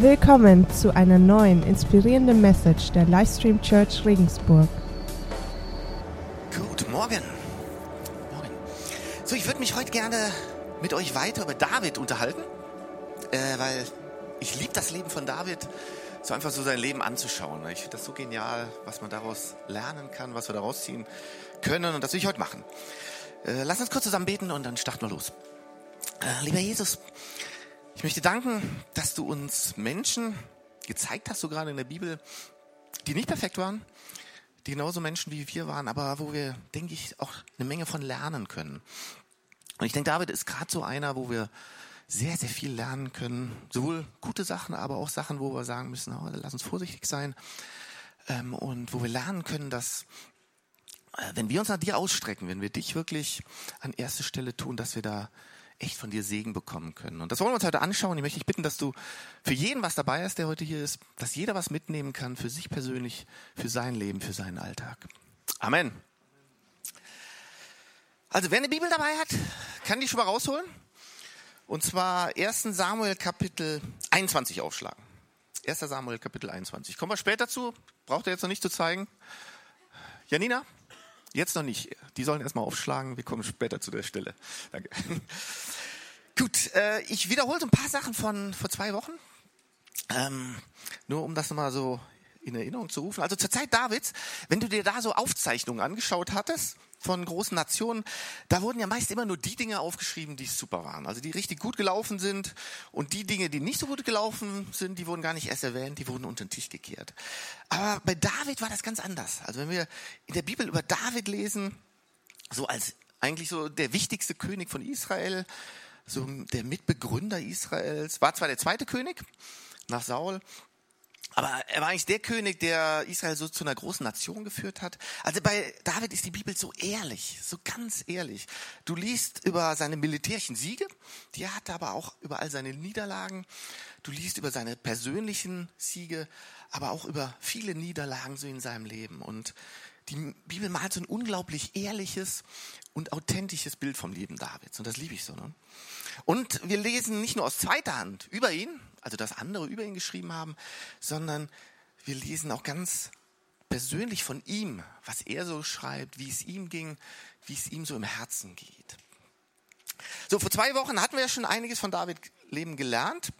Willkommen zu einer neuen inspirierenden Message der Livestream Church Regensburg. Guten Morgen. Morgen. So, ich würde mich heute gerne mit euch weiter über David unterhalten, äh, weil ich liebe das Leben von David, so einfach so sein Leben anzuschauen. Ich finde das so genial, was man daraus lernen kann, was wir daraus ziehen können und das will ich heute machen. Äh, lass uns kurz zusammen beten und dann starten wir los. Äh, lieber Jesus, ich möchte danken, dass du uns Menschen gezeigt hast, so gerade in der Bibel, die nicht perfekt waren, die genauso Menschen wie wir waren, aber wo wir, denke ich, auch eine Menge von lernen können. Und ich denke, David ist gerade so einer, wo wir sehr, sehr viel lernen können. Sowohl gute Sachen, aber auch Sachen, wo wir sagen müssen, oh, lass uns vorsichtig sein. Ähm, und wo wir lernen können, dass äh, wenn wir uns nach dir ausstrecken, wenn wir dich wirklich an erste Stelle tun, dass wir da echt von dir Segen bekommen können. Und das wollen wir uns heute anschauen. Ich möchte dich bitten, dass du für jeden was dabei ist, der heute hier ist, dass jeder was mitnehmen kann für sich persönlich, für sein Leben, für seinen Alltag. Amen. Also wer eine Bibel dabei hat, kann die schon mal rausholen. Und zwar 1. Samuel Kapitel 21 aufschlagen. 1. Samuel Kapitel 21. Kommen wir später zu. Braucht ihr jetzt noch nicht zu zeigen. Janina? Jetzt noch nicht. Die sollen erstmal aufschlagen. Wir kommen später zu der Stelle. Danke. Gut, äh, ich wiederhole so ein paar Sachen von vor zwei Wochen. Ähm, nur um das nochmal so in Erinnerung zu rufen. Also zur Zeit Davids, wenn du dir da so Aufzeichnungen angeschaut hattest von großen Nationen, da wurden ja meist immer nur die Dinge aufgeschrieben, die super waren. Also die richtig gut gelaufen sind und die Dinge, die nicht so gut gelaufen sind, die wurden gar nicht erst erwähnt, die wurden unter den Tisch gekehrt. Aber bei David war das ganz anders. Also wenn wir in der Bibel über David lesen, so als eigentlich so der wichtigste König von Israel, so der Mitbegründer Israels, war zwar der zweite König nach Saul, aber er war eigentlich der König, der Israel so zu einer großen Nation geführt hat. Also bei David ist die Bibel so ehrlich, so ganz ehrlich. Du liest über seine militärischen Siege, die er hatte, aber auch über all seine Niederlagen. Du liest über seine persönlichen Siege, aber auch über viele Niederlagen so in seinem Leben. Und die Bibel malt so ein unglaublich ehrliches und authentisches Bild vom Leben Davids. Und das liebe ich so. Ne? Und wir lesen nicht nur aus zweiter Hand über ihn, also dass andere über ihn geschrieben haben, sondern wir lesen auch ganz persönlich von ihm, was er so schreibt, wie es ihm ging, wie es ihm so im Herzen geht. So, vor zwei Wochen hatten wir ja schon einiges von David Leben gelernt,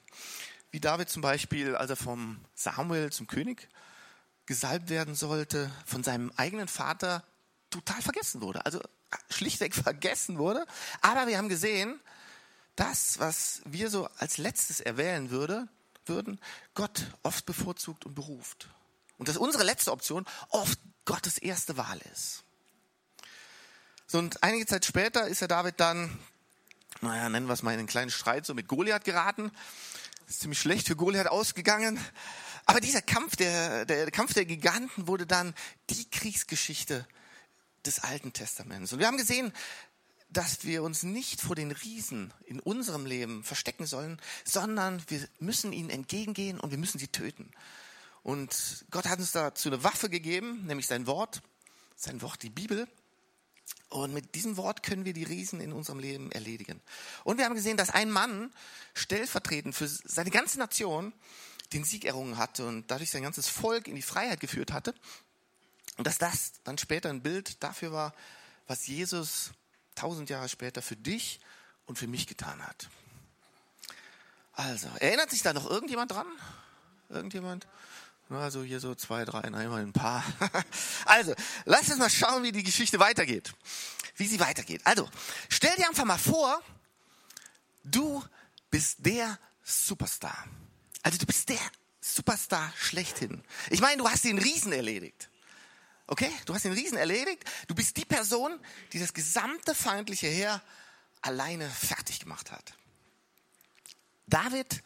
wie David zum Beispiel, als er vom Samuel zum König gesalbt werden sollte, von seinem eigenen Vater total vergessen wurde. Also schlichtweg vergessen wurde. Aber wir haben gesehen, das, was wir so als letztes erwählen würde, würden, Gott oft bevorzugt und beruft. Und dass unsere letzte Option oft Gottes erste Wahl ist. So, und einige Zeit später ist der David dann, naja, nennen wir es mal in einen kleinen Streit so mit Goliath geraten. ist ziemlich schlecht für Goliath ausgegangen. Aber dieser Kampf der, der Kampf der Giganten wurde dann die Kriegsgeschichte des Alten Testaments. Und wir haben gesehen, dass wir uns nicht vor den Riesen in unserem Leben verstecken sollen, sondern wir müssen ihnen entgegengehen und wir müssen sie töten. Und Gott hat uns dazu eine Waffe gegeben, nämlich sein Wort, sein Wort, die Bibel. Und mit diesem Wort können wir die Riesen in unserem Leben erledigen. Und wir haben gesehen, dass ein Mann stellvertretend für seine ganze Nation den Sieg errungen hatte und dadurch sein ganzes Volk in die Freiheit geführt hatte. Und dass das dann später ein Bild dafür war, was Jesus tausend Jahre später für dich und für mich getan hat. Also, erinnert sich da noch irgendjemand dran? Irgendjemand? Also hier so zwei, drei, nein, mal ein paar. Also, lass uns mal schauen, wie die Geschichte weitergeht. Wie sie weitergeht. Also, stell dir einfach mal vor, du bist der Superstar. Also du bist der Superstar schlechthin. Ich meine, du hast den Riesen erledigt. Okay? Du hast den Riesen erledigt. Du bist die Person, die das gesamte feindliche Heer alleine fertig gemacht hat. David,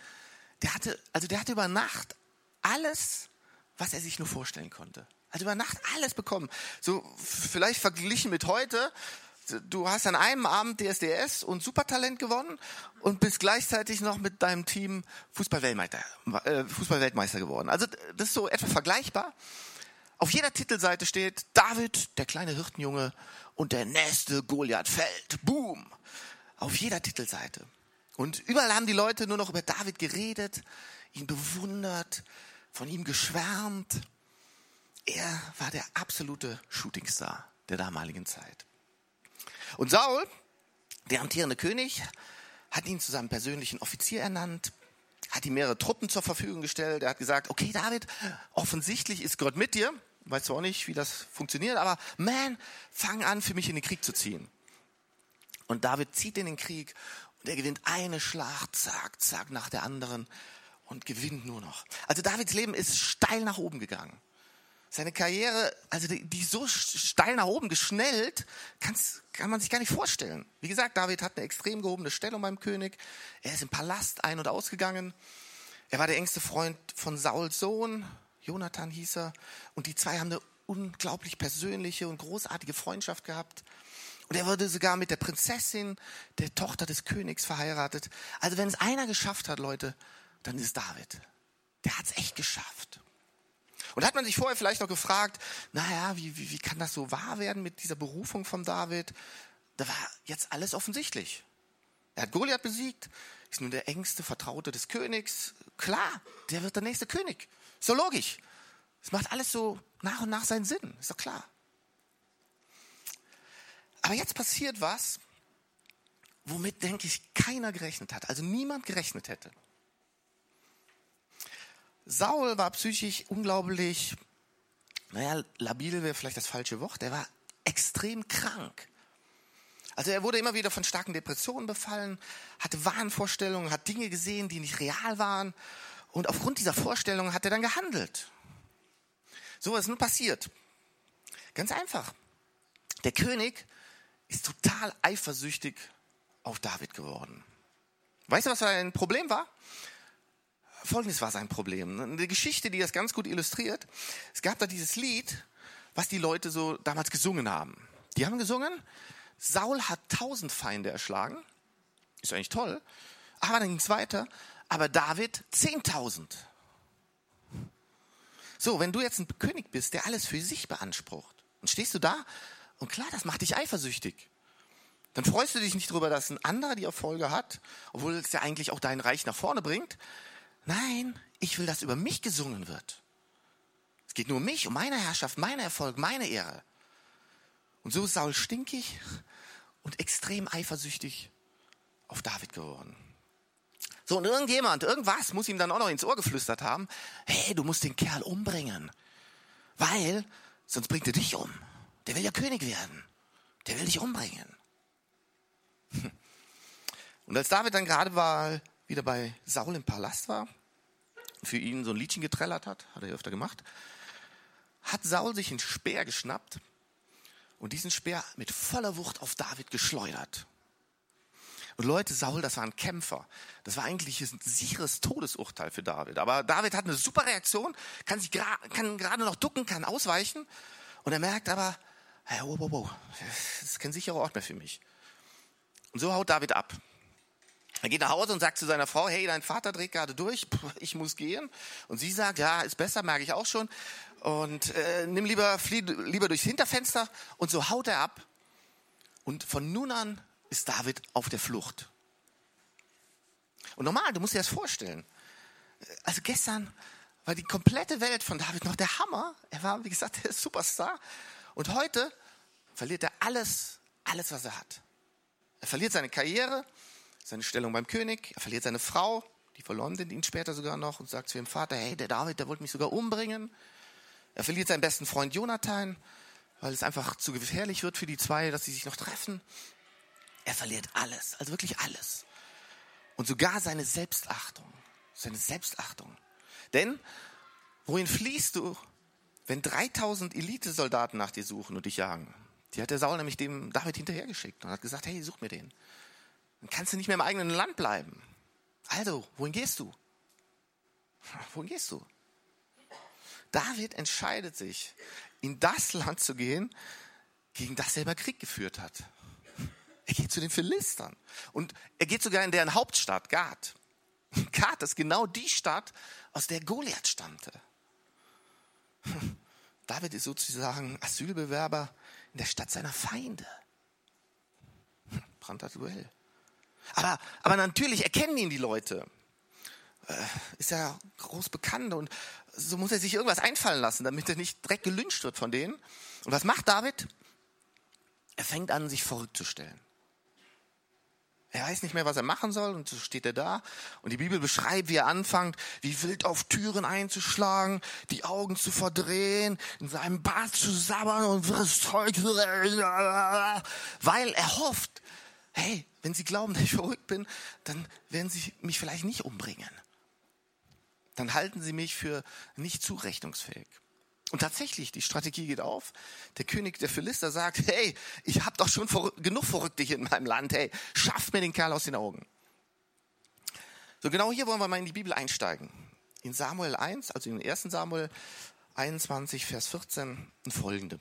der hatte, also der hatte über Nacht alles, was er sich nur vorstellen konnte. Also über Nacht alles bekommen. So vielleicht verglichen mit heute. Du hast an einem Abend DSDS und Supertalent gewonnen und bist gleichzeitig noch mit deinem Team Fußballweltmeister, äh, Fußballweltmeister geworden. Also das ist so etwa vergleichbar. Auf jeder Titelseite steht David, der kleine Hirtenjunge und der nächste Goliath fällt. Boom. Auf jeder Titelseite. Und überall haben die Leute nur noch über David geredet, ihn bewundert, von ihm geschwärmt. Er war der absolute Shootingstar der damaligen Zeit. Und Saul, der amtierende König, hat ihn zu seinem persönlichen Offizier ernannt, hat ihm mehrere Truppen zur Verfügung gestellt. Er hat gesagt, okay David, offensichtlich ist Gott mit dir. Weißt du auch nicht, wie das funktioniert, aber man, fang an, für mich in den Krieg zu ziehen. Und David zieht in den Krieg und er gewinnt eine Schlacht, zack, zack, nach der anderen und gewinnt nur noch. Also Davids Leben ist steil nach oben gegangen. Seine Karriere, also die, die so steil nach oben geschnellt, kann man sich gar nicht vorstellen. Wie gesagt, David hat eine extrem gehobene Stellung beim König. Er ist im Palast ein- und ausgegangen. Er war der engste Freund von Sauls Sohn, Jonathan hieß er. Und die zwei haben eine unglaublich persönliche und großartige Freundschaft gehabt. Und er wurde sogar mit der Prinzessin, der Tochter des Königs, verheiratet. Also wenn es einer geschafft hat, Leute, dann ist David. Der hat es echt geschafft. Und hat man sich vorher vielleicht noch gefragt, naja, wie, wie, wie kann das so wahr werden mit dieser Berufung von David? Da war jetzt alles offensichtlich. Er hat Goliath besiegt, ist nun der engste Vertraute des Königs. Klar, der wird der nächste König. Ist doch logisch. Es macht alles so nach und nach seinen Sinn. Ist doch klar. Aber jetzt passiert was, womit, denke ich, keiner gerechnet hat. Also niemand gerechnet hätte. Saul war psychisch unglaublich, naja, labil wäre vielleicht das falsche Wort. Er war extrem krank. Also er wurde immer wieder von starken Depressionen befallen, hatte Wahnvorstellungen, hat Dinge gesehen, die nicht real waren. Und aufgrund dieser Vorstellungen hat er dann gehandelt. So was ist nun passiert. Ganz einfach. Der König ist total eifersüchtig auf David geworden. Weißt du, was sein Problem war? Folgendes war sein Problem. Eine Geschichte, die das ganz gut illustriert. Es gab da dieses Lied, was die Leute so damals gesungen haben. Die haben gesungen, Saul hat tausend Feinde erschlagen. Ist eigentlich toll. Aber dann ging es weiter. Aber David zehntausend. So, wenn du jetzt ein König bist, der alles für sich beansprucht, dann stehst du da und klar, das macht dich eifersüchtig. Dann freust du dich nicht darüber, dass ein anderer die Erfolge hat, obwohl es ja eigentlich auch dein Reich nach vorne bringt. Nein, ich will, dass über mich gesungen wird. Es geht nur um mich, um meine Herrschaft, meine Erfolg, meine Ehre. Und so ist Saul stinkig und extrem eifersüchtig auf David geworden. So, und irgendjemand, irgendwas muss ihm dann auch noch ins Ohr geflüstert haben, hey, du musst den Kerl umbringen, weil sonst bringt er dich um. Der will ja König werden. Der will dich umbringen. Und als David dann gerade mal wieder bei Saul im Palast war, für ihn so ein Liedchen getrellert hat, hat er öfter gemacht, hat Saul sich einen Speer geschnappt und diesen Speer mit voller Wucht auf David geschleudert. Und Leute, Saul, das war ein Kämpfer. Das war eigentlich ein sicheres Todesurteil für David. Aber David hat eine super Reaktion, kann sich gerade noch ducken, kann ausweichen. Und er merkt aber, hey, wow, wow, wow, das ist kein sicherer Ort mehr für mich. Und so haut David ab. Er geht nach Hause und sagt zu seiner Frau, hey, dein Vater dreht gerade durch, ich muss gehen. Und sie sagt, ja, ist besser, merke ich auch schon. Und äh, nimm lieber, flieh lieber durchs Hinterfenster. Und so haut er ab. Und von nun an ist David auf der Flucht. Und normal, du musst dir das vorstellen. Also gestern war die komplette Welt von David noch der Hammer. Er war, wie gesagt, der Superstar. Und heute verliert er alles, alles, was er hat. Er verliert seine Karriere, seine Stellung beim König, er verliert seine Frau, die verleumdet ihn später sogar noch und sagt zu ihrem Vater, hey, der David, der wollte mich sogar umbringen. Er verliert seinen besten Freund Jonathan, weil es einfach zu gefährlich wird für die zwei, dass sie sich noch treffen. Er verliert alles, also wirklich alles. Und sogar seine Selbstachtung, seine Selbstachtung. Denn wohin fliehst du, wenn 3000 Elitesoldaten nach dir suchen und dich jagen? Die hat der Saul nämlich dem David hinterhergeschickt und hat gesagt, hey, such mir den. Dann kannst du nicht mehr im eigenen Land bleiben. Also, wohin gehst du? Wohin gehst du? David entscheidet sich, in das Land zu gehen, gegen das er immer Krieg geführt hat. Er geht zu den Philistern. Und er geht sogar in deren Hauptstadt, Gad. Gad ist genau die Stadt, aus der Goliath stammte. David ist sozusagen Asylbewerber in der Stadt seiner Feinde. Brandter Duell. Aber, aber natürlich erkennen ihn die Leute. Äh, ist ja groß bekannt und so muss er sich irgendwas einfallen lassen, damit er nicht direkt gelünscht wird von denen. Und was macht David? Er fängt an, sich verrückt zu stellen. Er weiß nicht mehr, was er machen soll und so steht er da. Und die Bibel beschreibt, wie er anfängt, wie wild auf Türen einzuschlagen, die Augen zu verdrehen, in seinem Bad zu sabbern und das Zeug, weil er hofft, hey, wenn sie glauben, dass ich verrückt bin, dann werden sie mich vielleicht nicht umbringen. Dann halten sie mich für nicht zurechnungsfähig. Und tatsächlich, die Strategie geht auf. Der König der Philister sagt, hey, ich habe doch schon genug Verrückte hier in meinem Land. Hey, schafft mir den Kerl aus den Augen. So genau hier wollen wir mal in die Bibel einsteigen. In Samuel 1, also in 1. Samuel 21, Vers 14 und folgende.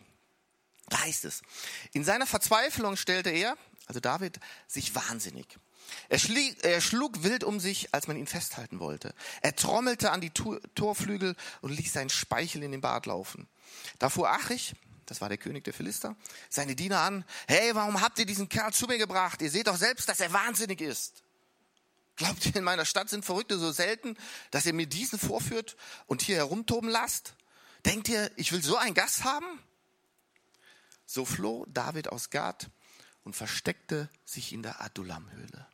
Da heißt es, in seiner Verzweiflung stellte er, also David, sich wahnsinnig. Er, er schlug wild um sich, als man ihn festhalten wollte. Er trommelte an die Torflügel und ließ seinen Speichel in den Bart laufen. Da fuhr Achich, das war der König der Philister, seine Diener an. Hey, warum habt ihr diesen Kerl zu mir gebracht? Ihr seht doch selbst, dass er wahnsinnig ist. Glaubt ihr, in meiner Stadt sind Verrückte so selten, dass ihr mir diesen vorführt und hier herumtoben lasst? Denkt ihr, ich will so einen Gast haben? So floh David aus Gad und versteckte sich in der Adullam-Höhle.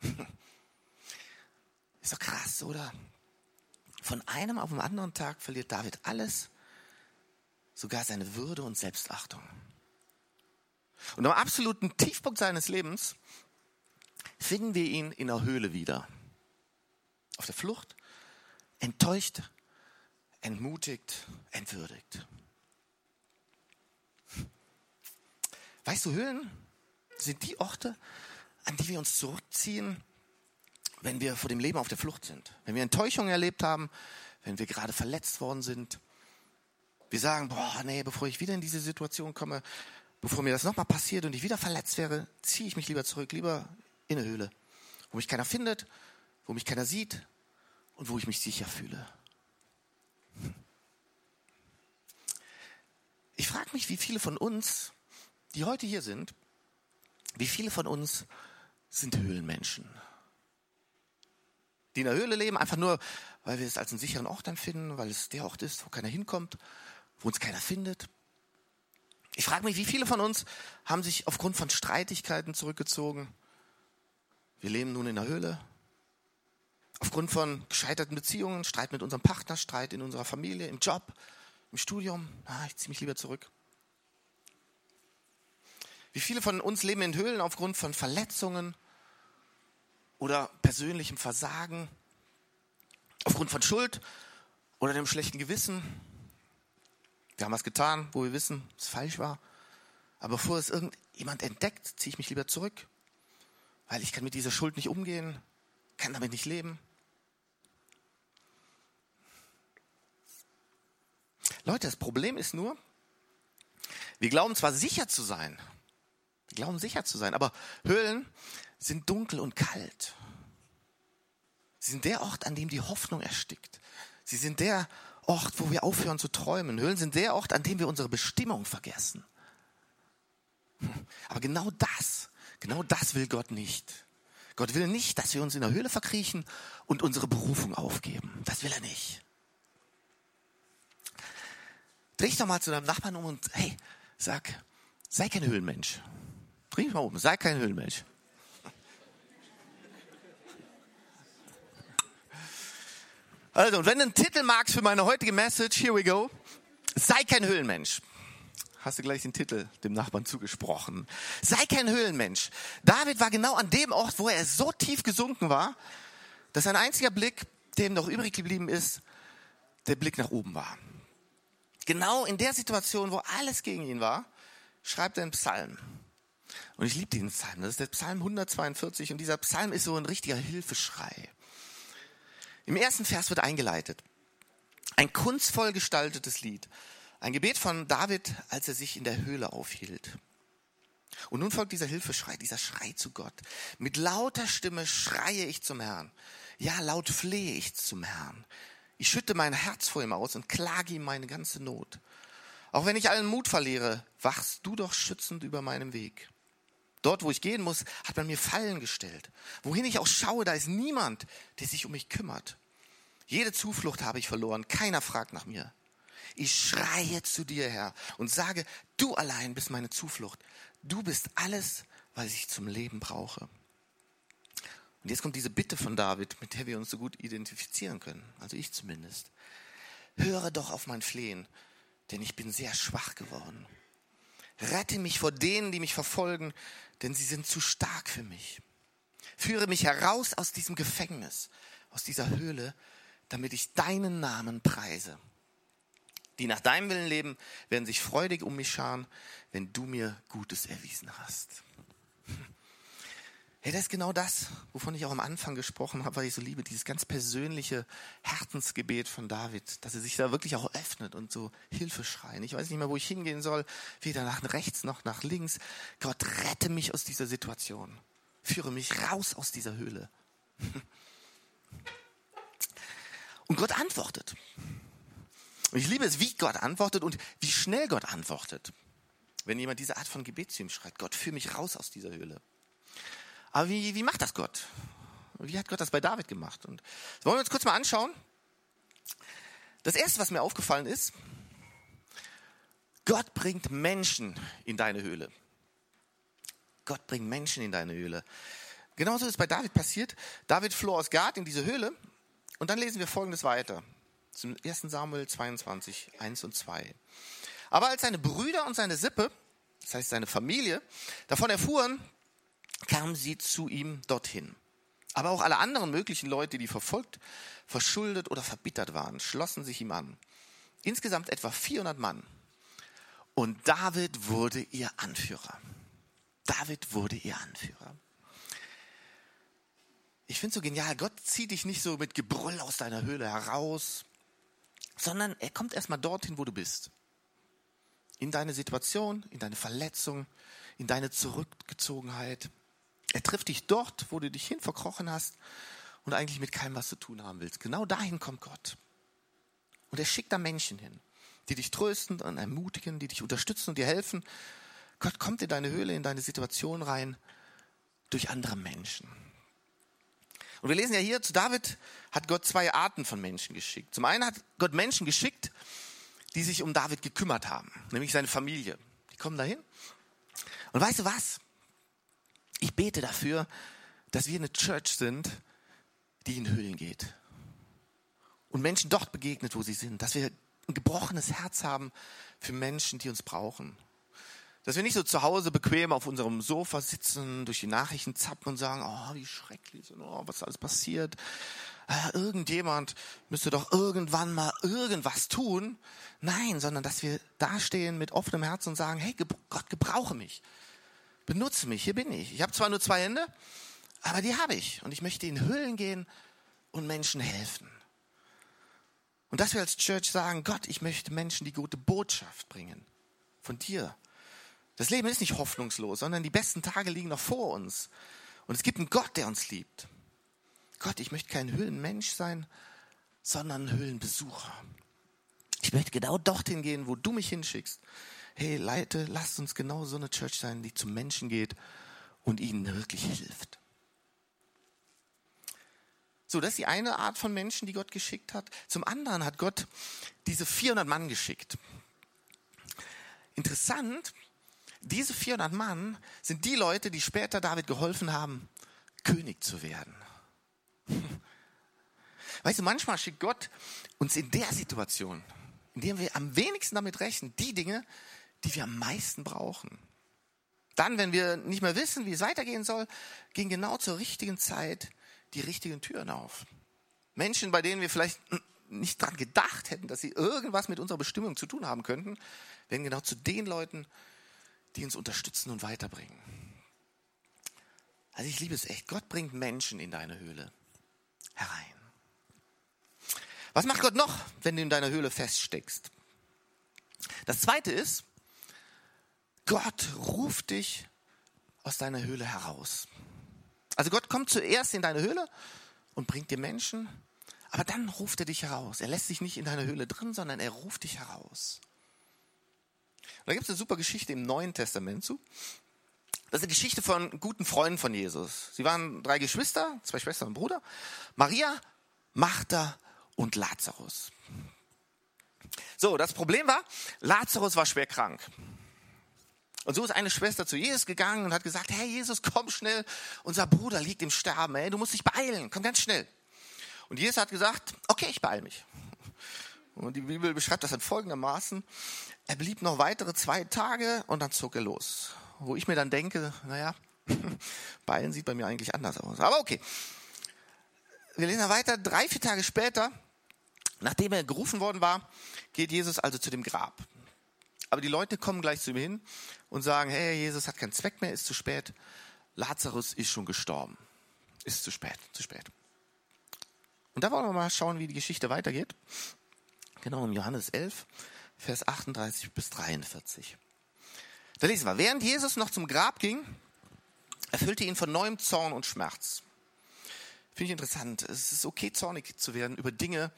Ist doch krass, oder? Von einem auf den anderen Tag verliert David alles, sogar seine Würde und Selbstachtung. Und am absoluten Tiefpunkt seines Lebens finden wir ihn in der Höhle wieder. Auf der Flucht, enttäuscht, entmutigt, entwürdigt. Weißt du, Höhlen sind die Orte, an die wir uns zurückziehen, wenn wir vor dem Leben auf der Flucht sind. Wenn wir Enttäuschungen erlebt haben, wenn wir gerade verletzt worden sind. Wir sagen, boah, nee, bevor ich wieder in diese Situation komme, bevor mir das nochmal passiert und ich wieder verletzt wäre, ziehe ich mich lieber zurück, lieber in eine Höhle, wo mich keiner findet, wo mich keiner sieht und wo ich mich sicher fühle. Ich frage mich, wie viele von uns, die heute hier sind, wie viele von uns sind Höhlenmenschen. Die in der Höhle leben, einfach nur, weil wir es als einen sicheren Ort empfinden, weil es der Ort ist, wo keiner hinkommt, wo uns keiner findet. Ich frage mich, wie viele von uns haben sich aufgrund von Streitigkeiten zurückgezogen? Wir leben nun in der Höhle. Aufgrund von gescheiterten Beziehungen, Streit mit unserem Partner, Streit in unserer Familie, im Job, im Studium. Ah, ich ziehe mich lieber zurück. Wie viele von uns leben in Höhlen aufgrund von Verletzungen oder persönlichem Versagen, aufgrund von Schuld oder dem schlechten Gewissen? Wir haben was getan, wo wir wissen, es falsch war. Aber bevor es irgendjemand entdeckt, ziehe ich mich lieber zurück, weil ich kann mit dieser Schuld nicht umgehen, kann damit nicht leben. Leute, das Problem ist nur, wir glauben zwar sicher zu sein, glauben sicher zu sein. Aber Höhlen sind dunkel und kalt. Sie sind der Ort, an dem die Hoffnung erstickt. Sie sind der Ort, wo wir aufhören zu träumen. Höhlen sind der Ort, an dem wir unsere Bestimmung vergessen. Aber genau das, genau das will Gott nicht. Gott will nicht, dass wir uns in der Höhle verkriechen und unsere Berufung aufgeben. Das will er nicht. Dreh dich doch mal zu deinem Nachbarn um und hey, sag, sei kein Höhlenmensch. Dreh mal um, sei kein Höhlenmensch. Also, und wenn du einen Titel magst für meine heutige Message, here we go. Sei kein Höhlenmensch. Hast du gleich den Titel dem Nachbarn zugesprochen. Sei kein Höhlenmensch. David war genau an dem Ort, wo er so tief gesunken war, dass ein einziger Blick, der ihm noch übrig geblieben ist, der Blick nach oben war. Genau in der Situation, wo alles gegen ihn war, schreibt er einen Psalm. Und ich liebe diesen Psalm. Das ist der Psalm 142 und dieser Psalm ist so ein richtiger Hilfeschrei. Im ersten Vers wird eingeleitet. Ein kunstvoll gestaltetes Lied. Ein Gebet von David, als er sich in der Höhle aufhielt. Und nun folgt dieser Hilfeschrei, dieser Schrei zu Gott. Mit lauter Stimme schreie ich zum Herrn. Ja, laut flehe ich zum Herrn. Ich schütte mein Herz vor ihm aus und klage ihm meine ganze Not. Auch wenn ich allen Mut verliere, wachst du doch schützend über meinem Weg. Dort, wo ich gehen muss, hat man mir Fallen gestellt. Wohin ich auch schaue, da ist niemand, der sich um mich kümmert. Jede Zuflucht habe ich verloren. Keiner fragt nach mir. Ich schreie zu dir, Herr, und sage, du allein bist meine Zuflucht. Du bist alles, was ich zum Leben brauche. Und jetzt kommt diese Bitte von David, mit der wir uns so gut identifizieren können. Also ich zumindest. Höre doch auf mein Flehen, denn ich bin sehr schwach geworden. Rette mich vor denen, die mich verfolgen, denn sie sind zu stark für mich. Führe mich heraus aus diesem Gefängnis, aus dieser Höhle, damit ich deinen Namen preise. Die nach deinem Willen leben, werden sich freudig um mich scharen, wenn du mir Gutes erwiesen hast. Hey, das ist genau das, wovon ich auch am Anfang gesprochen habe, weil ich so liebe, dieses ganz persönliche Herzensgebet von David, dass er sich da wirklich auch öffnet und so Hilfe schreien. Ich weiß nicht mehr, wo ich hingehen soll, weder nach rechts noch nach links. Gott, rette mich aus dieser Situation. Führe mich raus aus dieser Höhle. Und Gott antwortet. Und ich liebe es, wie Gott antwortet und wie schnell Gott antwortet. Wenn jemand diese Art von Gebet zu ihm schreit, Gott, führe mich raus aus dieser Höhle. Aber wie, wie macht das Gott? Wie hat Gott das bei David gemacht? Und das wollen wir uns kurz mal anschauen. Das erste, was mir aufgefallen ist, Gott bringt Menschen in deine Höhle. Gott bringt Menschen in deine Höhle. Genauso ist bei David passiert. David floh aus Gad in diese Höhle. Und dann lesen wir Folgendes weiter. Zum 1. Samuel 22, 1 und 2. Aber als seine Brüder und seine Sippe, das heißt seine Familie, davon erfuhren, kamen sie zu ihm dorthin. Aber auch alle anderen möglichen Leute, die verfolgt, verschuldet oder verbittert waren, schlossen sich ihm an. Insgesamt etwa 400 Mann. Und David wurde ihr Anführer. David wurde ihr Anführer. Ich finde so genial, Gott zieht dich nicht so mit Gebrüll aus deiner Höhle heraus, sondern er kommt erstmal dorthin, wo du bist. In deine Situation, in deine Verletzung, in deine Zurückgezogenheit, er trifft dich dort, wo du dich hin verkrochen hast und eigentlich mit keinem was zu tun haben willst. Genau dahin kommt Gott. Und er schickt da Menschen hin, die dich trösten und ermutigen, die dich unterstützen und dir helfen. Gott kommt in deine Höhle, in deine Situation rein durch andere Menschen. Und wir lesen ja hier, zu David hat Gott zwei Arten von Menschen geschickt. Zum einen hat Gott Menschen geschickt, die sich um David gekümmert haben, nämlich seine Familie. Die kommen dahin. Und weißt du was? Ich bete dafür, dass wir eine Church sind, die in Höhlen geht. Und Menschen dort begegnet, wo sie sind. Dass wir ein gebrochenes Herz haben für Menschen, die uns brauchen. Dass wir nicht so zu Hause bequem auf unserem Sofa sitzen, durch die Nachrichten zappen und sagen, oh, wie schrecklich, oh, was alles passiert. Äh, irgendjemand müsste doch irgendwann mal irgendwas tun. Nein, sondern dass wir dastehen mit offenem Herzen und sagen, hey, Gott, gebrauche mich. Benutze mich, hier bin ich. Ich habe zwar nur zwei Hände, aber die habe ich. Und ich möchte in Höhlen gehen und Menschen helfen. Und dass wir als Church sagen, Gott, ich möchte Menschen die gute Botschaft bringen. Von dir. Das Leben ist nicht hoffnungslos, sondern die besten Tage liegen noch vor uns. Und es gibt einen Gott, der uns liebt. Gott, ich möchte kein Höhlenmensch sein, sondern ein Höhlenbesucher. Ich möchte genau dorthin gehen, wo du mich hinschickst hey, Leute, lasst uns genau so eine Church sein, die zum Menschen geht und ihnen wirklich hilft. So, das ist die eine Art von Menschen, die Gott geschickt hat. Zum anderen hat Gott diese 400 Mann geschickt. Interessant, diese 400 Mann sind die Leute, die später David geholfen haben, König zu werden. Weißt du, manchmal schickt Gott uns in der Situation, in der wir am wenigsten damit rechnen, die Dinge, die wir am meisten brauchen. Dann, wenn wir nicht mehr wissen, wie es weitergehen soll, gehen genau zur richtigen Zeit die richtigen Türen auf. Menschen, bei denen wir vielleicht nicht dran gedacht hätten, dass sie irgendwas mit unserer Bestimmung zu tun haben könnten, werden genau zu den Leuten, die uns unterstützen und weiterbringen. Also ich liebe es echt. Gott bringt Menschen in deine Höhle herein. Was macht Gott noch, wenn du in deiner Höhle feststeckst? Das zweite ist, Gott ruft dich aus deiner Höhle heraus. Also Gott kommt zuerst in deine Höhle und bringt dir Menschen, aber dann ruft er dich heraus. Er lässt dich nicht in deiner Höhle drin, sondern er ruft dich heraus. Und da gibt es eine super Geschichte im Neuen Testament zu. Das ist eine Geschichte von guten Freunden von Jesus. Sie waren drei Geschwister, zwei Schwestern und Bruder. Maria, Martha und Lazarus. So, das Problem war, Lazarus war schwer krank. Und so ist eine Schwester zu Jesus gegangen und hat gesagt, hey Jesus, komm schnell, unser Bruder liegt im Sterben, ey, du musst dich beeilen, komm ganz schnell. Und Jesus hat gesagt, okay, ich beeile mich. Und die Bibel beschreibt das dann folgendermaßen. Er blieb noch weitere zwei Tage und dann zog er los. Wo ich mir dann denke, naja, beeilen sieht bei mir eigentlich anders aus. Aber okay. Wir lesen weiter. Drei, vier Tage später, nachdem er gerufen worden war, geht Jesus also zu dem Grab. Aber die Leute kommen gleich zu ihm hin und sagen, hey, Jesus hat keinen Zweck mehr, ist zu spät. Lazarus ist schon gestorben. Ist zu spät, zu spät. Und da wollen wir mal schauen, wie die Geschichte weitergeht. Genau, in Johannes 11, Vers 38 bis 43. Da lesen wir, während Jesus noch zum Grab ging, erfüllte ihn von neuem Zorn und Schmerz. Finde ich interessant. Es ist okay, zornig zu werden über Dinge,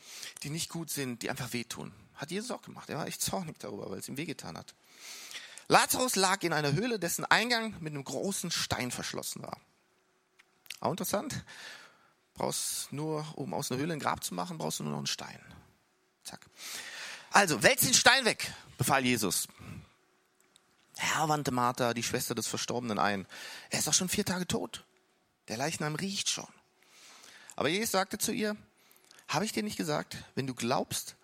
die nicht gut sind, die einfach wehtun. Hat Jesus auch gemacht. Er war echt zornig darüber, weil es ihm wehgetan hat. Lazarus lag in einer Höhle, dessen Eingang mit einem großen Stein verschlossen war. Auch interessant. Brauchst nur, um aus einer Höhle ein Grab zu machen, brauchst du nur noch einen Stein. Zack. Also, wälz den Stein weg, befahl Jesus. Herr, wandte Martha, die Schwester des Verstorbenen, ein. Er ist doch schon vier Tage tot. Der Leichnam riecht schon. Aber Jesus sagte zu ihr, habe ich dir nicht gesagt, wenn du glaubst,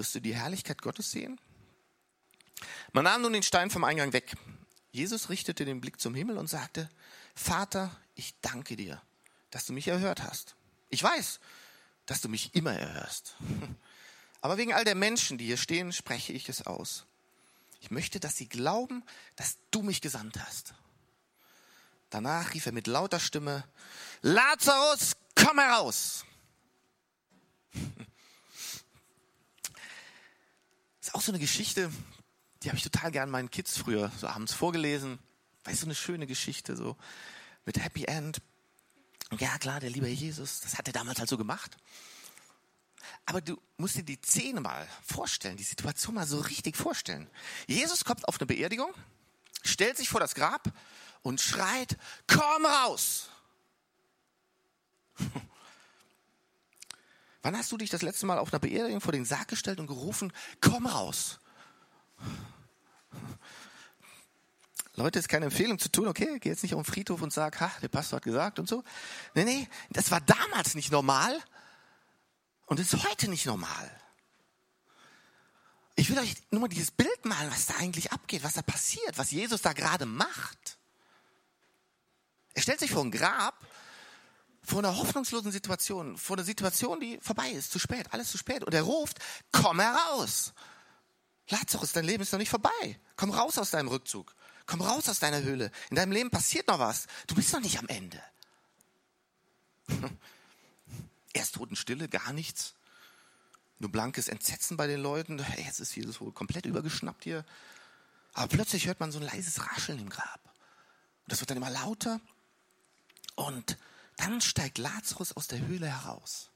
wirst du die Herrlichkeit Gottes sehen? Man nahm nun den Stein vom Eingang weg. Jesus richtete den Blick zum Himmel und sagte, Vater, ich danke dir, dass du mich erhört hast. Ich weiß, dass du mich immer erhörst. Aber wegen all der Menschen, die hier stehen, spreche ich es aus. Ich möchte, dass sie glauben, dass du mich gesandt hast. Danach rief er mit lauter Stimme, Lazarus, komm heraus! Das ist auch so eine Geschichte, die habe ich total gern meinen Kids früher so abends vorgelesen. Weißt du, eine schöne Geschichte, so mit Happy End. Und ja, klar, der liebe Jesus, das hat er damals halt so gemacht. Aber du musst dir die Szene mal vorstellen, die Situation mal so richtig vorstellen. Jesus kommt auf eine Beerdigung, stellt sich vor das Grab und schreit, komm raus! Wann hast du dich das letzte Mal auf einer Beerdigung vor den Sarg gestellt und gerufen, komm raus? Leute, ist keine Empfehlung zu tun, okay, geh jetzt nicht auf den Friedhof und sag, ha, der Pastor hat gesagt und so. Nee, nee, das war damals nicht normal und ist heute nicht normal. Ich will euch nur mal dieses Bild malen, was da eigentlich abgeht, was da passiert, was Jesus da gerade macht. Er stellt sich vor ein Grab vor einer hoffnungslosen Situation, vor einer Situation, die vorbei ist, zu spät, alles zu spät. Und er ruft, komm heraus. Lazarus, dein Leben ist noch nicht vorbei. Komm raus aus deinem Rückzug. Komm raus aus deiner Höhle. In deinem Leben passiert noch was. Du bist noch nicht am Ende. Erst Totenstille, gar nichts. Nur blankes Entsetzen bei den Leuten. Hey, jetzt ist Jesus wohl komplett übergeschnappt hier. Aber plötzlich hört man so ein leises Rascheln im Grab. Und das wird dann immer lauter. Und dann steigt Lazarus aus der Höhle heraus.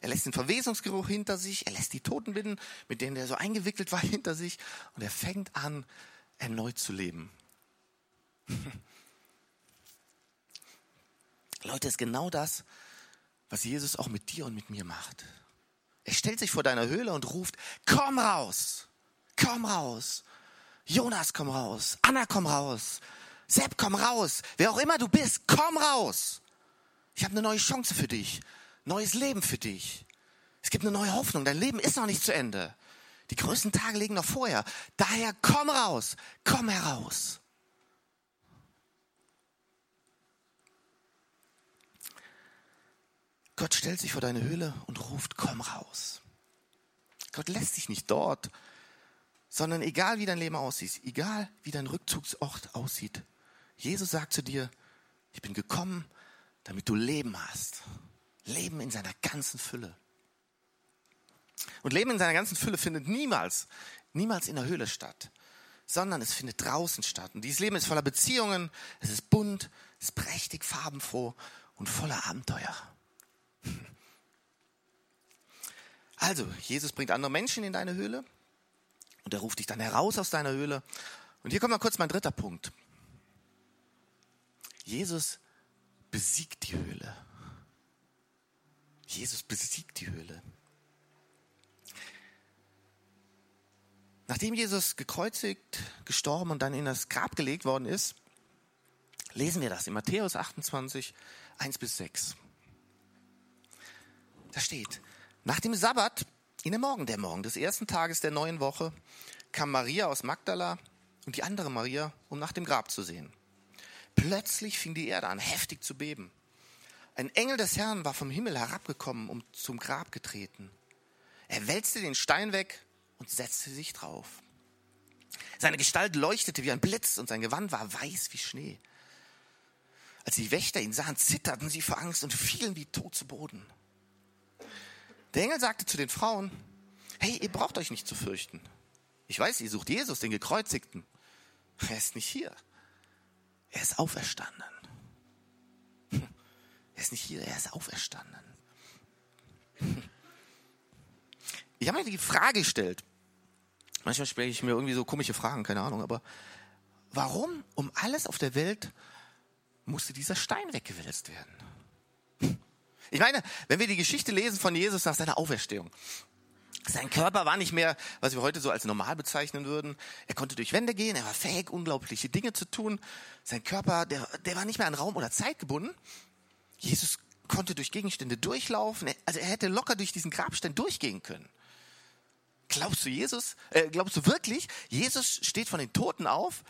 Er lässt den Verwesungsgeruch hinter sich, er lässt die Totenbinden, mit denen er so eingewickelt war, hinter sich und er fängt an, erneut zu leben. Leute, ist genau das, was Jesus auch mit dir und mit mir macht. Er stellt sich vor deiner Höhle und ruft, komm raus, komm raus. Jonas, komm raus. Anna, komm raus. Sepp, komm raus. Wer auch immer du bist, komm raus. Ich habe eine neue Chance für dich. Neues Leben für dich. Es gibt eine neue Hoffnung. Dein Leben ist noch nicht zu Ende. Die größten Tage liegen noch vorher. Daher komm raus. Komm heraus. Gott stellt sich vor deine Höhle und ruft, komm raus. Gott lässt dich nicht dort, sondern egal wie dein Leben aussieht, egal wie dein Rückzugsort aussieht, Jesus sagt zu dir, ich bin gekommen, damit du Leben hast. Leben in seiner ganzen Fülle. Und Leben in seiner ganzen Fülle findet niemals, niemals in der Höhle statt, sondern es findet draußen statt. Und dieses Leben ist voller Beziehungen, es ist bunt, es ist prächtig, farbenfroh und voller Abenteuer. Also, Jesus bringt andere Menschen in deine Höhle und er ruft dich dann heraus aus deiner Höhle. Und hier kommt mal kurz mein dritter Punkt. Jesus besiegt die Höhle. Jesus besiegt die Höhle. Nachdem Jesus gekreuzigt, gestorben und dann in das Grab gelegt worden ist, lesen wir das in Matthäus 28, 1 bis 6. Da steht, nach dem Sabbat, in der Morgendämmerung des ersten Tages der neuen Woche, kam Maria aus Magdala und die andere Maria, um nach dem Grab zu sehen. Plötzlich fing die Erde an, heftig zu beben. Ein Engel des Herrn war vom Himmel herabgekommen und zum Grab getreten. Er wälzte den Stein weg und setzte sich drauf. Seine Gestalt leuchtete wie ein Blitz und sein Gewand war weiß wie Schnee. Als die Wächter ihn sahen, zitterten sie vor Angst und fielen wie tot zu Boden. Der Engel sagte zu den Frauen, hey, ihr braucht euch nicht zu fürchten. Ich weiß, ihr sucht Jesus, den Gekreuzigten. Er ist nicht hier. Er ist auferstanden. Er ist nicht hier, er ist auferstanden. Ich habe mir die Frage gestellt. Manchmal spreche ich mir irgendwie so komische Fragen, keine Ahnung, aber warum um alles auf der Welt musste dieser Stein weggewälzt werden? Ich meine, wenn wir die Geschichte lesen von Jesus nach seiner Auferstehung, sein Körper war nicht mehr, was wir heute so als normal bezeichnen würden. Er konnte durch Wände gehen, er war fähig, unglaubliche Dinge zu tun. Sein Körper, der, der war nicht mehr an Raum oder Zeit gebunden. Jesus konnte durch Gegenstände durchlaufen. Also er hätte locker durch diesen Grabstein durchgehen können. Glaubst du Jesus? Äh, glaubst du wirklich, Jesus steht von den Toten auf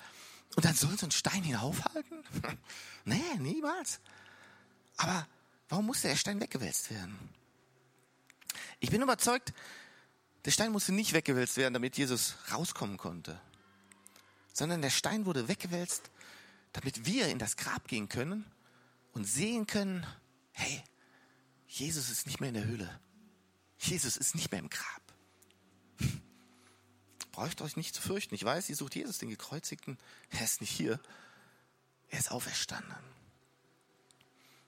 und dann soll so ein Stein ihn aufhalten? nee, niemals. Aber warum musste der Stein weggewälzt werden? Ich bin überzeugt, der Stein musste nicht weggewälzt werden, damit Jesus rauskommen konnte, sondern der Stein wurde weggewälzt, damit wir in das Grab gehen können und sehen können, hey, Jesus ist nicht mehr in der Höhle. Jesus ist nicht mehr im Grab. Braucht euch nicht zu fürchten. Ich weiß, ihr sucht Jesus, den Gekreuzigten. Er ist nicht hier. Er ist auferstanden.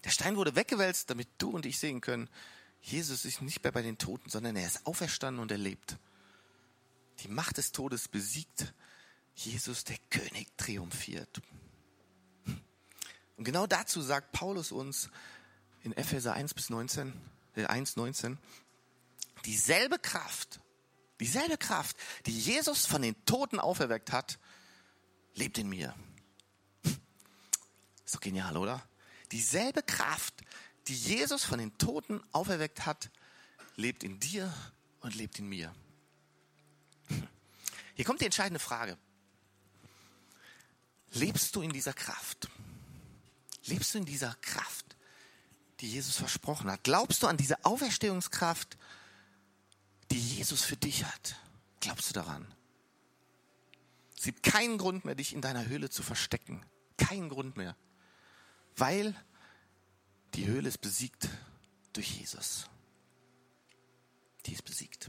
Der Stein wurde weggewälzt, damit du und ich sehen können, Jesus ist nicht mehr bei den Toten, sondern er ist auferstanden und er lebt. Die Macht des Todes besiegt. Jesus, der König, triumphiert. Und genau dazu sagt Paulus uns in Epheser 1 bis 19, äh 1, 19, dieselbe Kraft, dieselbe Kraft, die Jesus von den Toten auferweckt hat, lebt in mir. Ist doch genial, oder? Dieselbe Kraft, die Jesus von den Toten auferweckt hat, lebt in dir und lebt in mir. Hier kommt die entscheidende Frage. Lebst du in dieser Kraft? Lebst du in dieser Kraft, die Jesus versprochen hat? Glaubst du an diese Auferstehungskraft, die Jesus für dich hat? Glaubst du daran? Es gibt keinen Grund mehr, dich in deiner Höhle zu verstecken. Keinen Grund mehr. Weil die Höhle ist besiegt durch Jesus. Die ist besiegt.